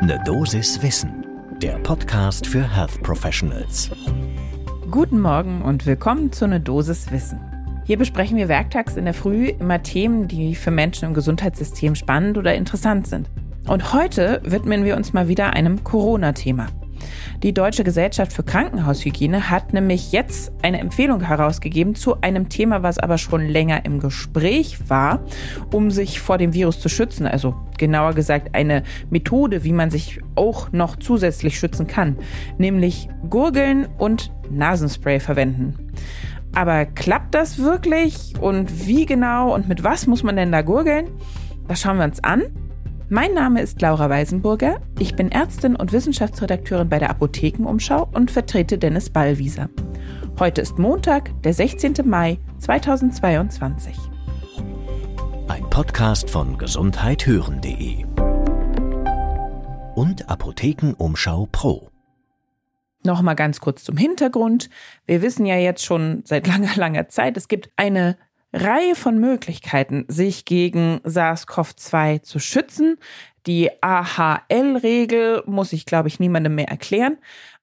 Ne Dosis Wissen, der Podcast für Health Professionals. Guten Morgen und willkommen zu Ne Dosis Wissen. Hier besprechen wir werktags in der Früh immer Themen, die für Menschen im Gesundheitssystem spannend oder interessant sind. Und heute widmen wir uns mal wieder einem Corona-Thema. Die Deutsche Gesellschaft für Krankenhaushygiene hat nämlich jetzt eine Empfehlung herausgegeben zu einem Thema, was aber schon länger im Gespräch war, um sich vor dem Virus zu schützen. Also genauer gesagt eine Methode, wie man sich auch noch zusätzlich schützen kann, nämlich Gurgeln und Nasenspray verwenden. Aber klappt das wirklich und wie genau und mit was muss man denn da gurgeln? Das schauen wir uns an. Mein Name ist Laura Weisenburger. Ich bin Ärztin und Wissenschaftsredakteurin bei der Apothekenumschau und vertrete Dennis Ballwieser. Heute ist Montag, der 16. Mai 2022. Ein Podcast von gesundheithören.de und Apothekenumschau Pro. Nochmal ganz kurz zum Hintergrund. Wir wissen ja jetzt schon seit langer, langer Zeit, es gibt eine Reihe von Möglichkeiten, sich gegen SARS-CoV-2 zu schützen. Die AHL-Regel muss ich, glaube ich, niemandem mehr erklären.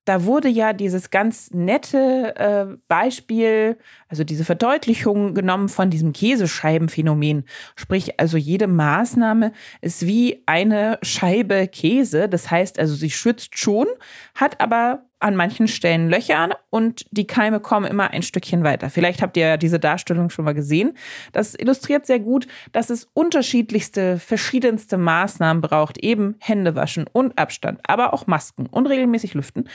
Da wurde ja dieses ganz nette äh, Beispiel, also diese Verdeutlichung genommen von diesem Käsescheibenphänomen. Sprich, also jede Maßnahme ist wie eine Scheibe Käse. Das heißt also, sie schützt schon, hat aber an manchen Stellen Löcher und die Keime kommen immer ein Stückchen weiter. Vielleicht habt ihr ja diese Darstellung schon mal gesehen. Das illustriert sehr gut, dass es unterschiedlichste, verschiedenste Maßnahmen braucht. Eben Hände waschen und Abstand, aber auch Masken und regelmäßig lüften.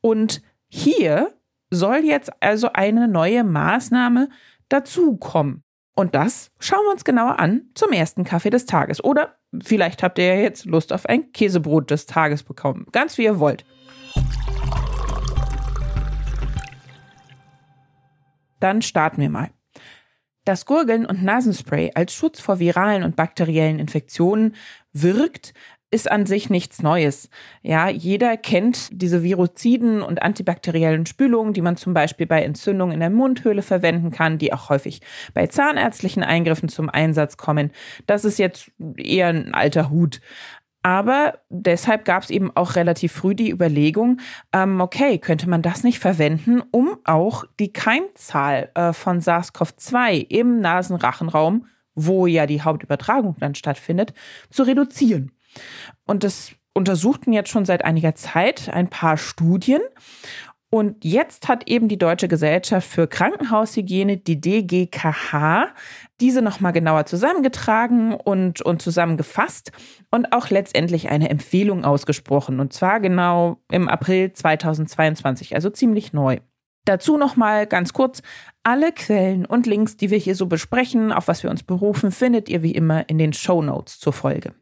Und hier soll jetzt also eine neue Maßnahme dazukommen. Und das schauen wir uns genauer an zum ersten Kaffee des Tages. Oder vielleicht habt ihr ja jetzt Lust auf ein Käsebrot des Tages bekommen. Ganz wie ihr wollt. Dann starten wir mal. Das Gurgeln und Nasenspray als Schutz vor viralen und bakteriellen Infektionen wirkt, ist an sich nichts Neues. Ja, jeder kennt diese Viroziden und antibakteriellen Spülungen, die man zum Beispiel bei Entzündungen in der Mundhöhle verwenden kann, die auch häufig bei zahnärztlichen Eingriffen zum Einsatz kommen. Das ist jetzt eher ein alter Hut. Aber deshalb gab es eben auch relativ früh die Überlegung, ähm, okay, könnte man das nicht verwenden, um auch die Keimzahl äh, von SARS-CoV-2 im Nasenrachenraum, wo ja die Hauptübertragung dann stattfindet, zu reduzieren. Und das untersuchten jetzt schon seit einiger Zeit ein paar Studien. Und jetzt hat eben die Deutsche Gesellschaft für Krankenhaushygiene, die DGKH, diese nochmal genauer zusammengetragen und, und zusammengefasst und auch letztendlich eine Empfehlung ausgesprochen. Und zwar genau im April 2022, also ziemlich neu. Dazu nochmal ganz kurz, alle Quellen und Links, die wir hier so besprechen, auf was wir uns berufen, findet ihr wie immer in den Show Notes zur Folge.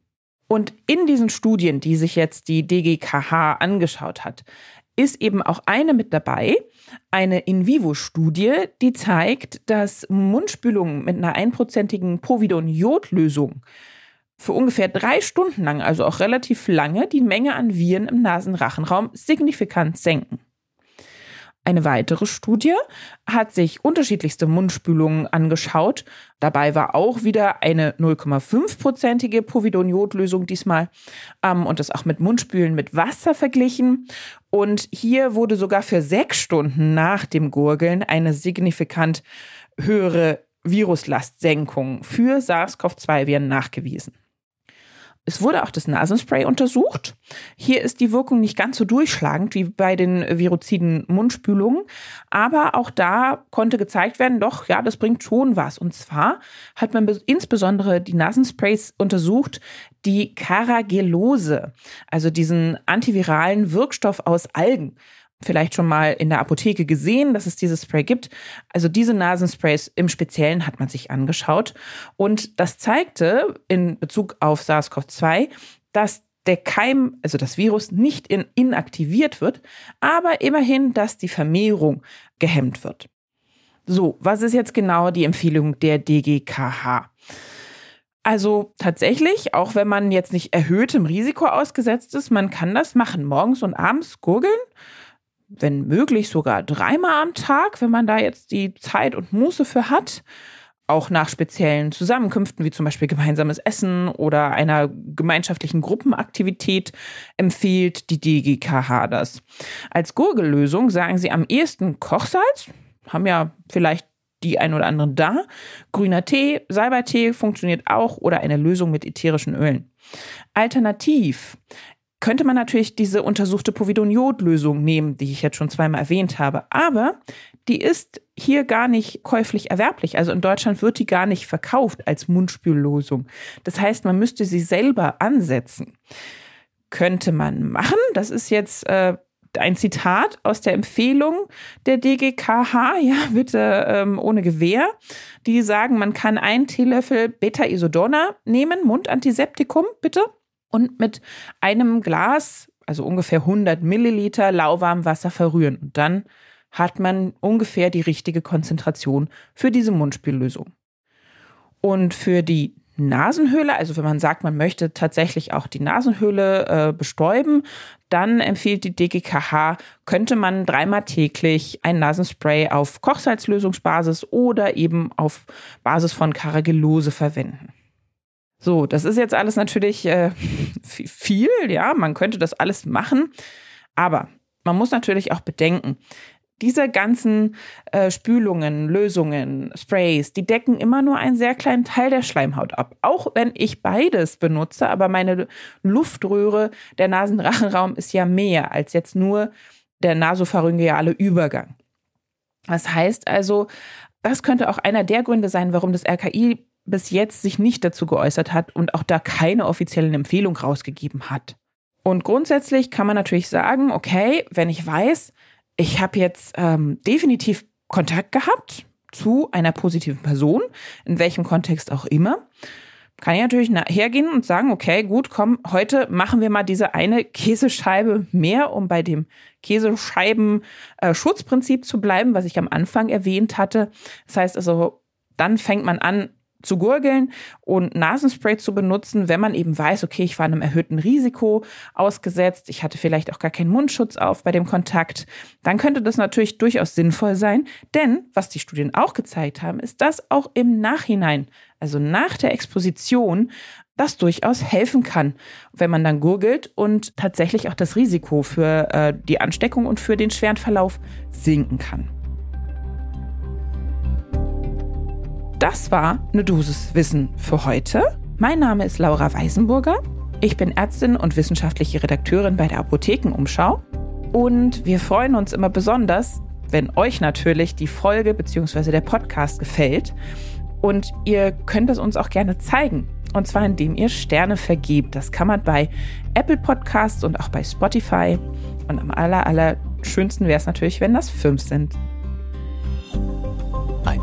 Und in diesen Studien, die sich jetzt die DGKH angeschaut hat, ist eben auch eine mit dabei, eine In-vivo-Studie, die zeigt, dass Mundspülungen mit einer einprozentigen Povidon-Jod-Lösung für ungefähr drei Stunden lang, also auch relativ lange, die Menge an Viren im Nasenrachenraum signifikant senken. Eine weitere Studie hat sich unterschiedlichste Mundspülungen angeschaut. Dabei war auch wieder eine 0,5-prozentige Povidoniodlösung diesmal ähm, und das auch mit Mundspülen mit Wasser verglichen. Und hier wurde sogar für sechs Stunden nach dem Gurgeln eine signifikant höhere Viruslastsenkung für SARS-CoV-2-Viren nachgewiesen. Es wurde auch das Nasenspray untersucht. Hier ist die Wirkung nicht ganz so durchschlagend wie bei den viroziden Mundspülungen, aber auch da konnte gezeigt werden, doch, ja, das bringt schon was. Und zwar hat man insbesondere die Nasensprays untersucht, die Caragellose, also diesen antiviralen Wirkstoff aus Algen vielleicht schon mal in der Apotheke gesehen, dass es dieses Spray gibt. Also diese Nasensprays im Speziellen hat man sich angeschaut. Und das zeigte in Bezug auf SARS-CoV-2, dass der Keim, also das Virus, nicht in, inaktiviert wird, aber immerhin, dass die Vermehrung gehemmt wird. So, was ist jetzt genau die Empfehlung der DGKH? Also tatsächlich, auch wenn man jetzt nicht erhöhtem Risiko ausgesetzt ist, man kann das machen, morgens und abends gurgeln wenn möglich sogar dreimal am Tag, wenn man da jetzt die Zeit und Muße für hat. auch nach speziellen Zusammenkünften wie zum Beispiel gemeinsames Essen oder einer gemeinschaftlichen Gruppenaktivität empfiehlt die DGKH das. Als Gurgellösung sagen sie am ehesten Kochsalz, haben ja vielleicht die ein oder anderen da. Grüner Tee, Salbeitee funktioniert auch oder eine Lösung mit ätherischen Ölen. Alternativ könnte man natürlich diese untersuchte Povidoniod-Lösung nehmen, die ich jetzt schon zweimal erwähnt habe. Aber die ist hier gar nicht käuflich erwerblich. Also in Deutschland wird die gar nicht verkauft als Mundspüllösung. Das heißt, man müsste sie selber ansetzen. Könnte man machen. Das ist jetzt äh, ein Zitat aus der Empfehlung der DGKH, ja, bitte ähm, ohne Gewehr. Die sagen, man kann einen Teelöffel Beta-Isodonna nehmen, Mundantiseptikum, bitte und mit einem Glas, also ungefähr 100 Milliliter lauwarmem Wasser verrühren. Und dann hat man ungefähr die richtige Konzentration für diese Mundspüllösung. Und für die Nasenhöhle, also wenn man sagt, man möchte tatsächlich auch die Nasenhöhle äh, bestäuben, dann empfiehlt die DGKH, könnte man dreimal täglich ein Nasenspray auf Kochsalzlösungsbasis oder eben auf Basis von Caragillose verwenden. So, das ist jetzt alles natürlich äh, viel, ja, man könnte das alles machen, aber man muss natürlich auch bedenken, diese ganzen äh, Spülungen, Lösungen, Sprays, die decken immer nur einen sehr kleinen Teil der Schleimhaut ab. Auch wenn ich beides benutze, aber meine Luftröhre, der Nasenrachenraum ist ja mehr als jetzt nur der nasopharyngeale Übergang. Das heißt also, das könnte auch einer der Gründe sein, warum das RKI bis jetzt sich nicht dazu geäußert hat und auch da keine offiziellen Empfehlung rausgegeben hat. Und grundsätzlich kann man natürlich sagen, okay, wenn ich weiß, ich habe jetzt ähm, definitiv Kontakt gehabt zu einer positiven Person, in welchem Kontext auch immer, kann ich natürlich hergehen und sagen, okay, gut, komm, heute machen wir mal diese eine Käsescheibe mehr, um bei dem Käsescheiben-Schutzprinzip äh, zu bleiben, was ich am Anfang erwähnt hatte. Das heißt also, dann fängt man an, zu gurgeln und Nasenspray zu benutzen, wenn man eben weiß, okay, ich war einem erhöhten Risiko ausgesetzt, ich hatte vielleicht auch gar keinen Mundschutz auf bei dem Kontakt, dann könnte das natürlich durchaus sinnvoll sein. Denn was die Studien auch gezeigt haben, ist, dass auch im Nachhinein, also nach der Exposition, das durchaus helfen kann, wenn man dann gurgelt und tatsächlich auch das Risiko für äh, die Ansteckung und für den schweren Verlauf sinken kann. Das war eine Dosis Wissen für heute. Mein Name ist Laura Weisenburger. Ich bin Ärztin und wissenschaftliche Redakteurin bei der Apothekenumschau. Und wir freuen uns immer besonders, wenn euch natürlich die Folge bzw. der Podcast gefällt. Und ihr könnt es uns auch gerne zeigen. Und zwar indem ihr Sterne vergebt. Das kann man bei Apple Podcasts und auch bei Spotify. Und am aller, aller schönsten wäre es natürlich, wenn das fünf sind.